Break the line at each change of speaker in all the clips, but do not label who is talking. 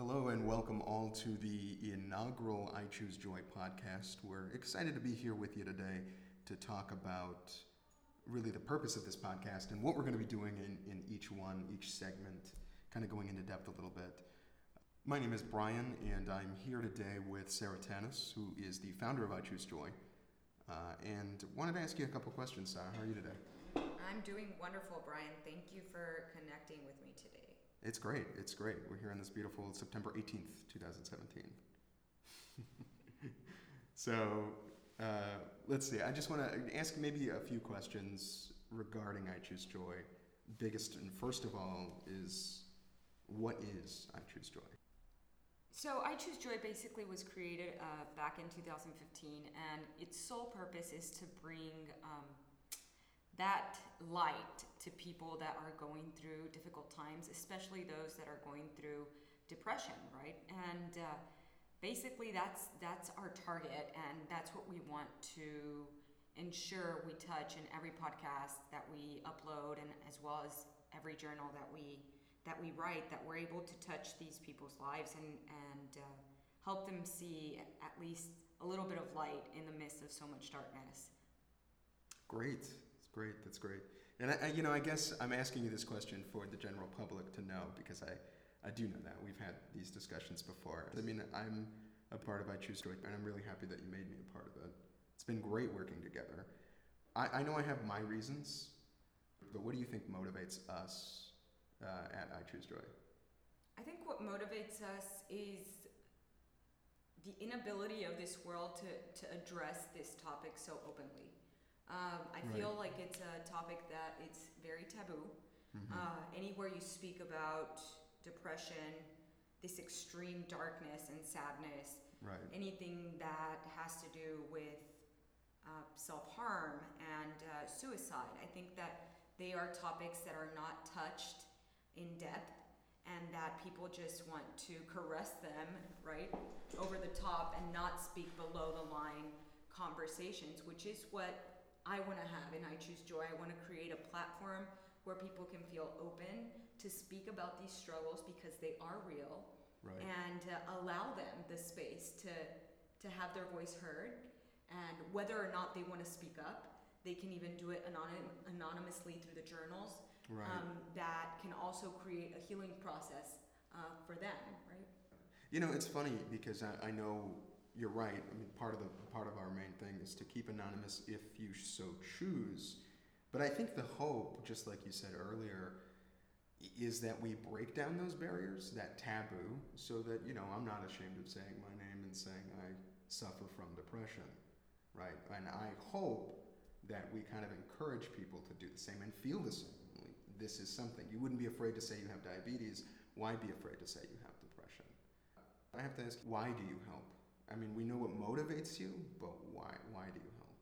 Hello and welcome all to the inaugural I Choose Joy podcast. We're excited to be here with you today to talk about really the purpose of this podcast and what we're going to be doing in, in each one, each segment, kind of going into depth a little bit. My name is Brian, and I'm here today with Sarah Tanis, who is the founder of I Choose Joy. Uh, and wanted to ask you a couple questions, Sarah. How are you today?
I'm doing wonderful, Brian. Thank you for connecting with me.
It's great. It's great. We're here on this beautiful September 18th, 2017. so uh, let's see. I just want to ask maybe a few questions regarding I Choose Joy. Biggest and first of all is what is I Choose Joy?
So, I Choose Joy basically was created uh, back in 2015, and its sole purpose is to bring um, that light to people that are going through difficult times, especially those that are going through depression, right? And uh, basically, that's that's our target, and that's what we want to ensure we touch in every podcast that we upload, and as well as every journal that we that we write, that we're able to touch these people's lives and and uh, help them see at least a little bit of light in the midst of so much darkness.
Great, great. That's great. And I, I, you know, I guess I'm asking you this question for the general public to know because I, I do know that we've had these discussions before. I mean, I'm a part of I Choose Joy, and I'm really happy that you made me a part of it. It's been great working together. I, I know I have my reasons, but what do you think motivates us uh, at I Choose Joy?
I think what motivates us is the inability of this world to, to address this topic so openly. I right. feel like it's a topic that it's very taboo. Mm-hmm. Uh, anywhere you speak about depression, this extreme darkness and sadness,
right.
anything that has to do with uh, self harm and uh, suicide, I think that they are topics that are not touched in depth and that people just want to caress them, right, over the top and not speak below the line conversations, which is what I want to have and I choose joy. I want to create a platform where people can feel open to speak about these struggles because they are real
right.
and uh, allow them the space to to have their voice heard and whether or not they want to speak up they can even do it anonym- anonymously through the journals
right.
um, that can also create a healing process uh, for them right
you know it's funny because I, I know you're right. I mean, part of the part of our main thing is to keep anonymous if you so choose. But I think the hope, just like you said earlier, is that we break down those barriers, that taboo, so that you know I'm not ashamed of saying my name and saying I suffer from depression, right? And I hope that we kind of encourage people to do the same and feel the same. This is something you wouldn't be afraid to say you have diabetes. Why be afraid to say you have depression? I have to ask, why do you help? I mean, we know what motivates you, but why? Why do you help?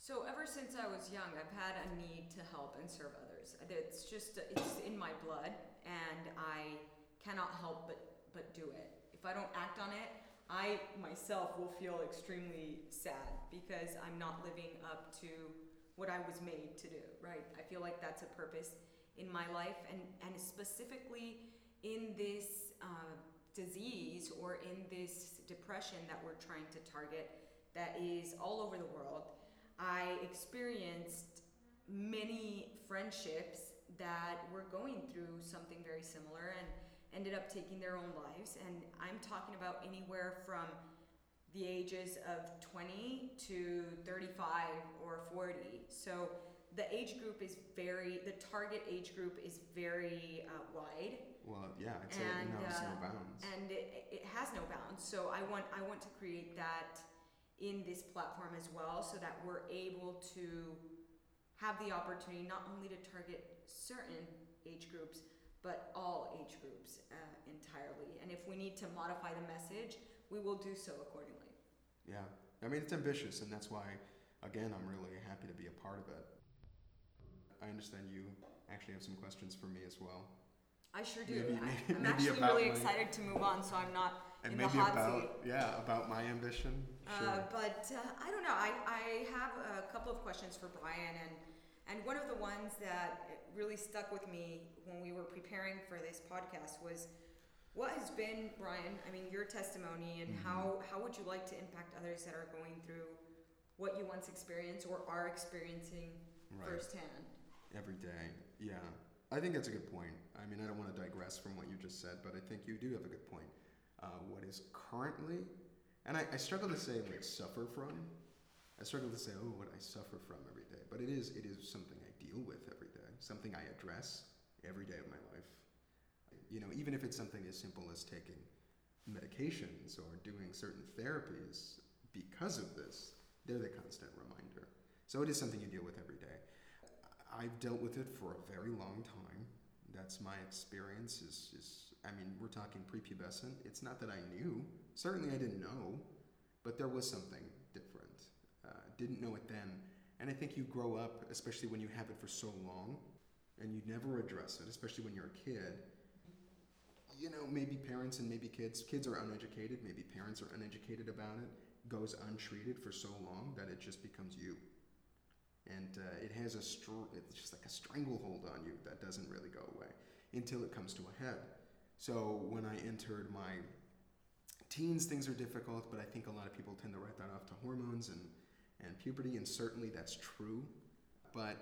So ever since I was young, I've had a need to help and serve others. It's just it's in my blood, and I cannot help but but do it. If I don't act on it, I myself will feel extremely sad because I'm not living up to what I was made to do. Right? I feel like that's a purpose in my life, and and specifically in this. Uh, disease or in this depression that we're trying to target that is all over the world, I experienced many friendships that were going through something very similar and ended up taking their own lives. And I'm talking about anywhere from the ages of 20 to 35 or 40. So the age group is very, the target age group is very uh, wide.
Well, yeah, it's and, a, it has uh, no bounds.
And it, it has no bounds. So I want I want to create that in this platform as well, so that we're able to have the opportunity not only to target certain age groups, but all age groups uh, entirely. And if we need to modify the message, we will do so accordingly.
Yeah, I mean it's ambitious, and that's why, again, I'm really happy to be a part of it. I understand you actually have some questions for me as well.
I sure do. Maybe, I, am actually really my, excited to move on, so I'm not in the hot
about,
seat.
Yeah, about my ambition.
Uh, sure. Uh, but uh, I don't know. I, I have a couple of questions for Brian, and and one of the ones that really stuck with me when we were preparing for this podcast was What has been, Brian, I mean, your testimony and
Mhm.
how, how would you like to impact others that are going through what you once experienced or are experiencing
Right.
firsthand?
Every day. Yeah. I think that's a good point. I mean, I don't want to digress from what you just said, but I think you do have a good point. Uh, what is currently, and I, I struggle to say like suffer from. I struggle to say, oh, what I suffer from every day. But it is, it is something I deal with every day, something I address every day of my life. You know, even if it's something as simple as taking medications or doing certain therapies because of this, they're the constant reminder. So it is something you deal with every day. I've dealt with it for a very long time. That's my experience. Is, is I mean, we're talking prepubescent. It's not that I knew. Certainly, I didn't know, but there was something different. Uh, didn't know it then, and I think you grow up, especially when you have it for so long, and you never address it, especially when you're a kid. You know, maybe parents and maybe kids. Kids are uneducated. Maybe parents are uneducated about it. Goes untreated for so long that it just becomes you and uh, it has a str- it's just like a stranglehold on you that doesn't really go away until it comes to a head. So when I entered my teens, things are difficult, but I think a lot of people tend to write that off to hormones and and puberty, and certainly that's true. But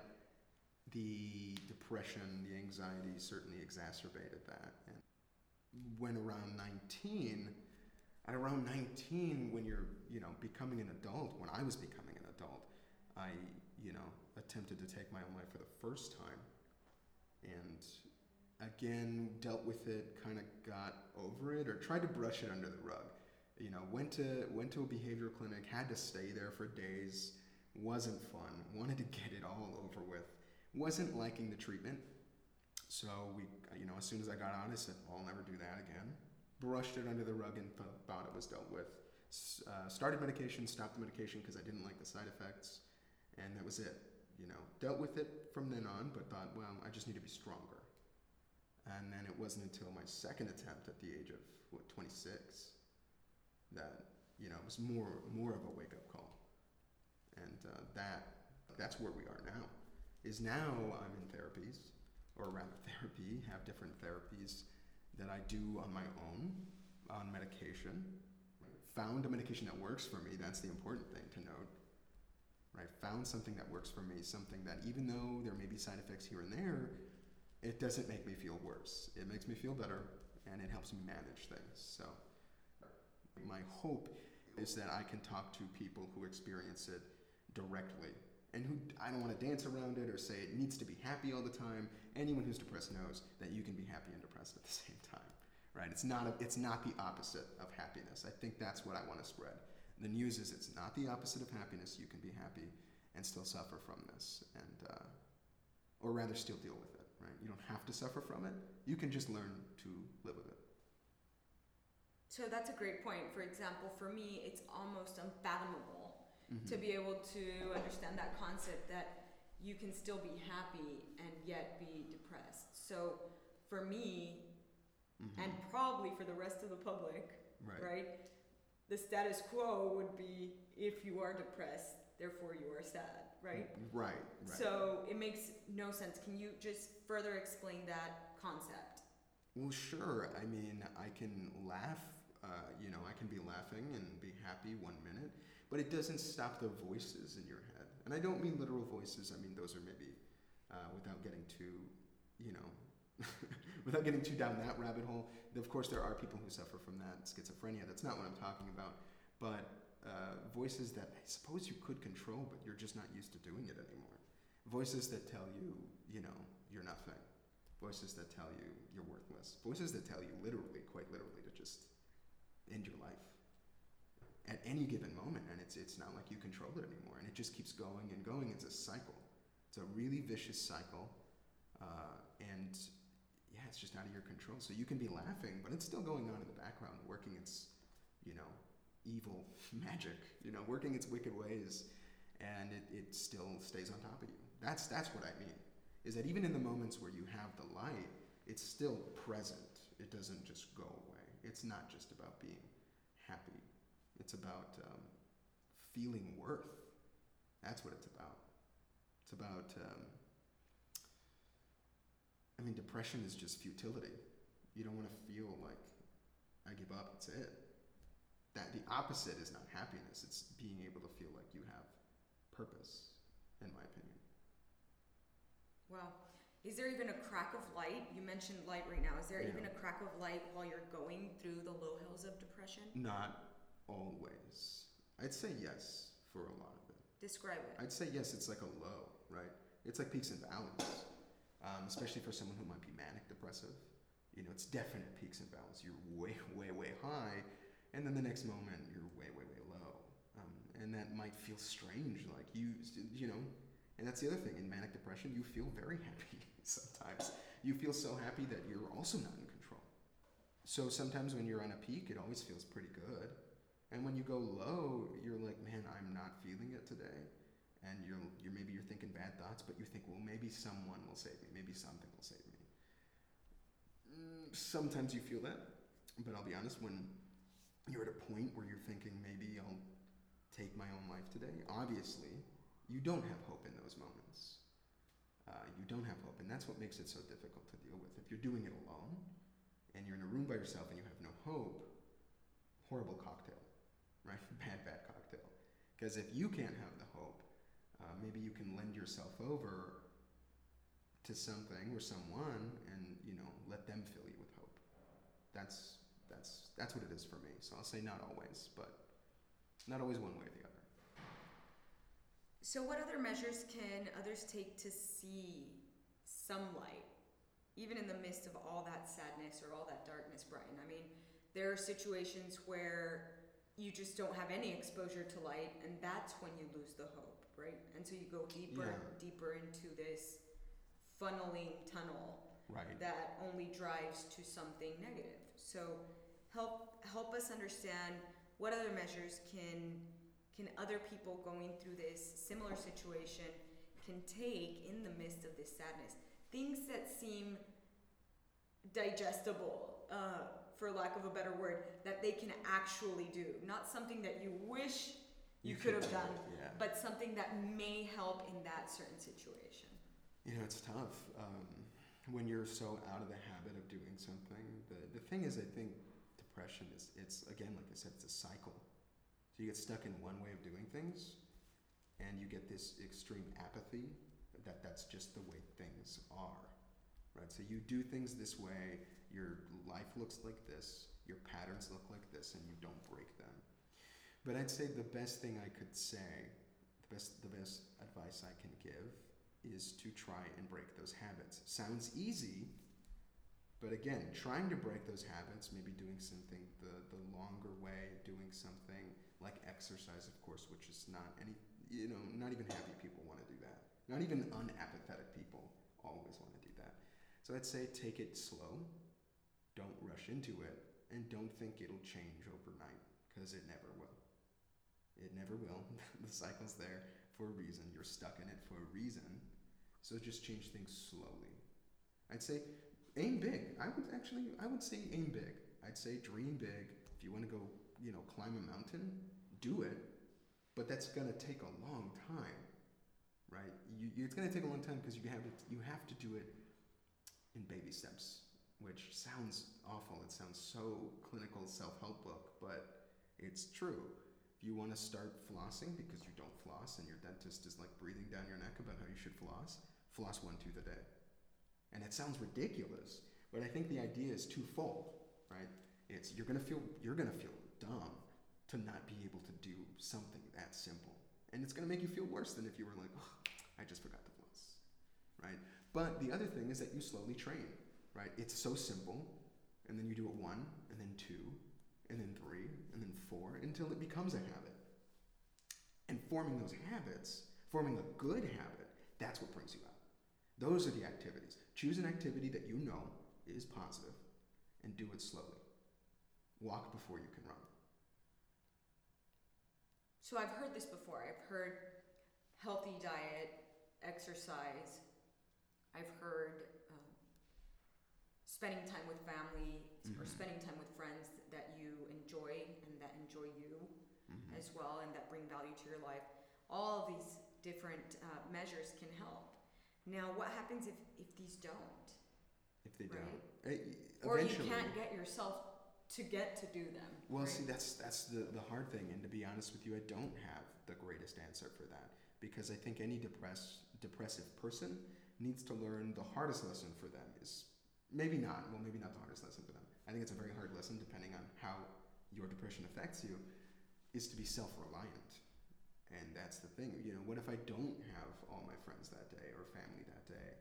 the depression, the anxiety certainly exacerbated that. And when around 19, at around 19, when you're, you know, becoming an adult, when I was becoming an adult, I, you know, attempted to take my own life for the first time. And again, dealt with it, kind of got over it, or tried to brush it under the rug. You know, went to went to a behavioral clinic, had to stay there for days, wasn't fun, wanted to get it all over with, wasn't liking the treatment. So we, you know, as soon as I got out, I said, well, I'll never do that again. Brushed it under the rug and th- thought it was dealt with. Uh, started medication, stopped the medication because I didn't like the side effects, and that was it. You know, dealt with it from then on, but thought, well, I just need to be stronger. And then it wasn't until my second attempt at the age of what 26 that you know it was more more of a wake up call, and uh, that that's where we are now. Is now I'm in therapies, or rather therapy, have different therapies that I do on my own on medication. Found a medication that works for me. That's the important thing to note. Right, found something that works for me, something that even though there may be side effects here and there, it doesn't make me feel worse. It makes me feel better and it helps me manage things. So, my hope is that I can talk to people who experience it directly and who I don't want to dance around it or say it needs to be happy all the time. Anyone who's depressed knows that you can be happy and depressed at the same time. Right? It's not a, it's not the opposite of happiness. I think that's what I want to spread. The news is it's not the opposite of happiness. You can be happy and still suffer from this, and uh, or rather, still deal with it. Right? You don't have to suffer from it. You can just learn to live with it.
So that's a great point. For example, for me, it's almost unfathomable
Mhm.
to be able to understand that concept that you can still be happy and yet be depressed. So for me,
Mhm.
and probably for the rest of the public,
right.
right? The status quo would be if you are depressed, therefore you are sad, right?
Right. Right.
So it makes no sense. Can you just further explain that concept?
Well, sure. I mean, I can laugh. Uh, you know, I can be laughing and be happy one minute, but it doesn't stop the voices in your head. And I don't mean literal voices. I mean those are maybe uh, without getting too, you know, without getting too down that rabbit hole. Of course, there are people who suffer from that schizophrenia. That's not what I'm talking about. But uh, voices that I suppose you could control, but you're just not used to doing it anymore. Voices that tell you, you know, you're nothing. Voices that tell you you're worthless. Voices that tell you literally, quite literally, to just end your life at any given moment. And it's, it's not like you control it anymore. And it just keeps going and going. It's a cycle. It's a really vicious cycle. Uh, and it's just out of your control. So you can be laughing, but it's still going on in the background, working its, you know, evil magic, you know, working its wicked ways, and it, it still stays on top of you. That's that's what I mean. Is that even in the moments where you have the light, it's still present. It doesn't just go away. It's not just about being happy. It's about um, feeling worth. That's what it's about. It's about. Um, I mean, depression is just futility. You don't want to feel like I give up. That's it. That the opposite is not happiness. It's being able to feel like you have purpose, in my opinion.
Well, is there even a crack of light? You mentioned light right now. Is there
Yeah.
even a crack of light while you're going through the low hills of depression?
Not always. I'd say yes for a lot of it.
Describe it.
I'd say yes, it's like a low, right? It's like peaks and valleys, um, especially for someone who might be manic depressive. You know, it's definite peaks and valleys. You're way, way, way high, and then the next moment you're way, way, way low. Um, and that might feel strange, like you, you know. And that's the other thing in manic depression, you feel very happy sometimes. You feel so happy that you're also not in control. So sometimes when you're on a peak, it always feels pretty good. And when you go low, you're like, man, I'm not feeling it today. And you're, you're maybe you're thinking bad thoughts, but you think, well, maybe someone will save me. Maybe something will save me. Mm, sometimes you feel that, but I'll be honest, when you're at a point where you're thinking, maybe I'll take my own life today, obviously, you don't have hope in those moments. Uh, you don't have hope, and that's what makes it so difficult to deal with. If you're doing it alone, and you're in a room by yourself and you have no hope, horrible cocktail, right? Bad, bad cocktail. Because if you can't have the hope, uh, maybe you can lend yourself over to something or someone, and you know, let them fill you with hope. That's that's that's what it is for me. So I'll say not always, but not always one way or the other.
So, what other measures can others take to see some light, even in the midst of all that sadness or all that darkness, Brian? I mean, there are situations where you just don't have any exposure to light, and that's when you lose the hope, right? And so you go deeper and deeper into this funneling tunnel
Right.
that only drives to something negative. So help help us understand what other measures can can other people going through this similar situation can take in the midst of this sadness. Things that seem digestible, uh, for lack of a better word, that they can actually do. Not something that you wish you, could have done,
Yeah.
but something that may help in that certain situation.
You know, it's tough um, when you're so out of the habit of doing something. The, the thing is, I think depression is, it's, again, like I said, it's a cycle. So you get stuck in one way of doing things, and you get this extreme apathy that that's just the way things are. Right? So you do things this way, your life looks like this, your patterns look like this, and you don't break them. But I'd say the best thing I could say, the best, the best advice I can give is to try and break those habits. Sounds easy, but again, trying to break those habits, maybe doing something the, the longer way, doing something like exercise, of course, which is not any, you know, not even happy people want to do that. Not even unapathetic people always want to do that. So I'd say take it slow, don't rush into it, and don't think it'll change overnight, because it never will. It never will. the cycle's there for a reason. You're stuck in it for a reason. So just change things slowly. I'd say aim big. I would actually I would say aim big. I'd say dream big. If you want to go, you know, climb a mountain, do it. But that's gonna take a long time, right? You, it's gonna take a long time because you have to you have to do it in baby steps, which sounds awful. It sounds so clinical self-help book, but it's true. You want to start flossing because you don't floss and your dentist is like breathing down your neck about how you should floss, floss one tooth a day. And it sounds ridiculous, but I think the idea is twofold, right? It's you're gonna feel you're gonna feel dumb to not be able to do something that simple, and it's gonna make you feel worse than if you were like, oh, I just forgot to floss, right? But the other thing is that you slowly train, right? It's so simple, and then you do it one, and then two, and then three, and then four, until it becomes a habit. And forming those habits, forming a good habit, that's what brings you out. Those are the activities. Choose an activity that you know is positive and do it slowly. Walk before you can run.
So I've heard this before. I've heard healthy diet, exercise. I've heard um, spending time with family or
Mhm.
spending time with friends enjoy and that enjoy you
Mhm.
as well and that bring value to your life. All these different uh, measures can help. Now, what happens if, if these don't?
If they
Right.
don't, Eh,
Or you can't get yourself to get to do them.
Well,
right?
see, that's that's the the hard thing, and to be honest with you, I don't have the greatest answer for that because I think any depressed depressive person needs to learn the hardest lesson for them is maybe not well maybe not the hardest lesson for them. I think it's a very hard lesson depending on how your depression affects you is to be self-reliant. And that's the thing. You know, what if I don't have all my friends that day or family that day?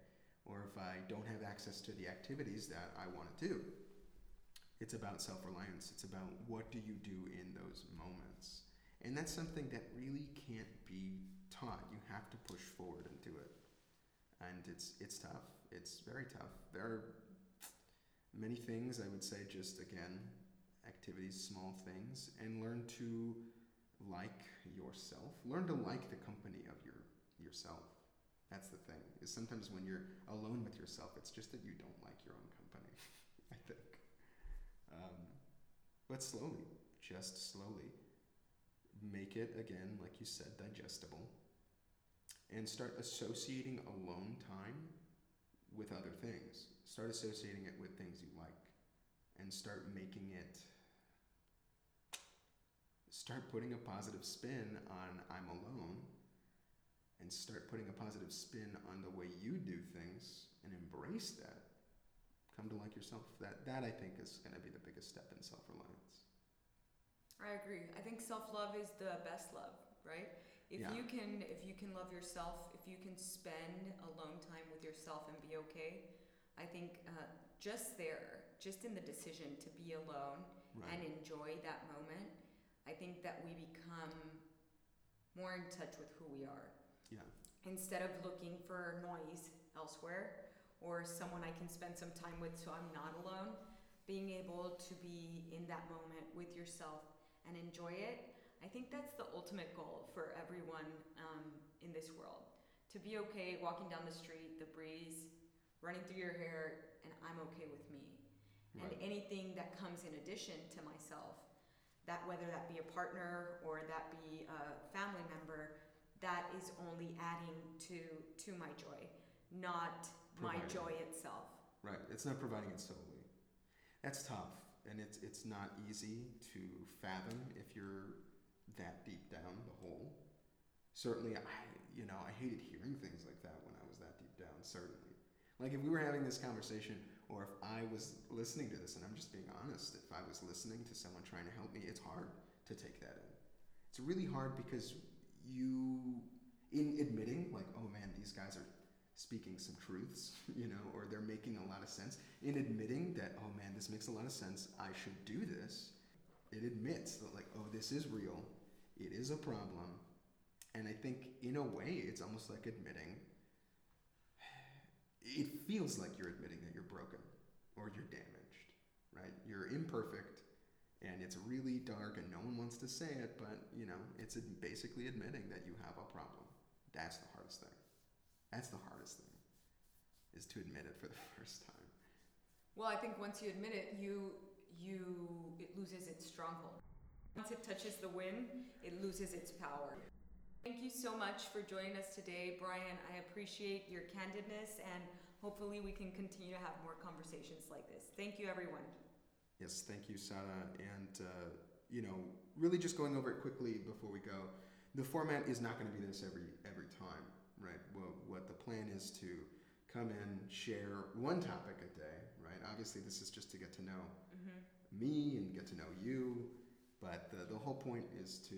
Or if I don't have access to the activities that I want to do? It's about self reliance. It's about what do you do in those moments. And that's something that really can't be taught. You have to push forward and do it. And it's it's tough. It's very tough. There are many things I would say just again, activities, small things, and learn to like yourself. Learn to like the company of your yourself. That's the thing. Is sometimes when you're alone with yourself, it's just that you don't like your own company. I think. Um, but slowly, just slowly, make it again, like you said, digestible, and start associating alone time with other things. Start associating it with things you like, and start making it start putting a positive spin on I'm alone and start putting a positive spin on the way you do things and embrace that. Come to like yourself. That that I think is going to be the biggest step in self-reliance.
I agree. I think self-love is the best love, right? If
Yeah.
you can if you can love yourself, if you can spend alone time with yourself and be okay, I think uh, just there, just in the decision to be alone and enjoy that moment, I think that we become more in touch with who we are.
Yeah.
Instead of looking for noise elsewhere or someone I can spend some time with so I'm not alone, being able to be in that moment with yourself and enjoy it, I think that's the ultimate goal for everyone um, in this world. To be okay walking down the street, the breeze running through your hair, and I'm okay with me and anything that comes in addition to myself that whether that be a partner or that be a family member that is only adding to to my joy not my joy itself
Right. It's not providing it solely. That's tough, and it's it's not easy to fathom if you're that deep down the hole. Certainly, I you know I hated hearing things like that when I was that deep down. Certainly, like if we were having this conversation, or if I was listening to this, and I'm just being honest, if I was listening to someone trying to help me, it's hard to take that in. It's really hard because you, in admitting like, oh man, these guys are speaking some truths, you know, or they're making a lot of sense. In admitting that, oh man, this makes a lot of sense, I should do this, it admits that, like, oh, this is real, it is a problem. And I think, in a way, it's almost like admitting, it feels like you're admitting that you're broken or you're damaged, right? You're imperfect and it's really dark and no one wants to say it, but, you know, it's basically admitting that you have a problem. That's the hardest thing. That's the hardest thing, is to admit it for the first time.
well i think once you admit it you you it loses its stronghold once it touches the wind it loses its power thank you so much for joining us today brian i appreciate your candidness and hopefully we can continue to have more conversations like this thank you everyone
Yes, thank you, Sarah. And, uh, you know, really just going over it quickly before we go, the format is not going to be this every every time, right? What, what the plan is to come in, share one topic a day, right? Obviously, this is just to get to know
mm-hmm.
me and get to know you, but the, the whole point is to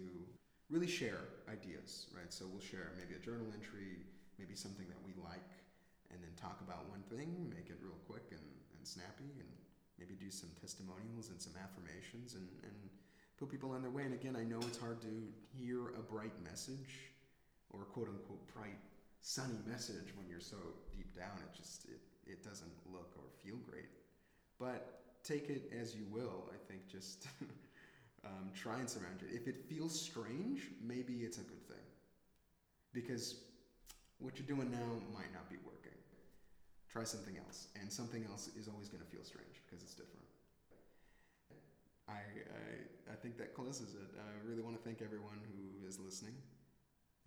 really share ideas, right? So we'll share maybe a journal entry, maybe something that we like, and then talk about one thing, make it real quick and, and snappy, and maybe do some testimonials and some affirmations and, and put people on their way. And again, I know it's hard to hear a bright message or quote unquote bright, sunny message when you're so deep down. It just, it, it doesn't look or feel great. But take it as you will. I think just um, try and surround it. If it feels strange, maybe it's a good thing. Because what you're doing now might not be working. Try something else. And something else is always going to feel strange because it's different. I, I, I think that closes it. I really want to thank everyone who is listening.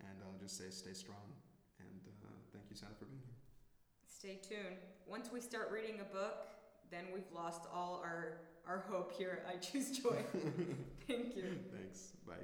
And I'll just say stay strong. And uh, thank you, Santa, for being here.
Stay tuned. Once we start reading a book, then we've lost all our our hope here at I Choose Joy. Thank you.
Thanks. Bye.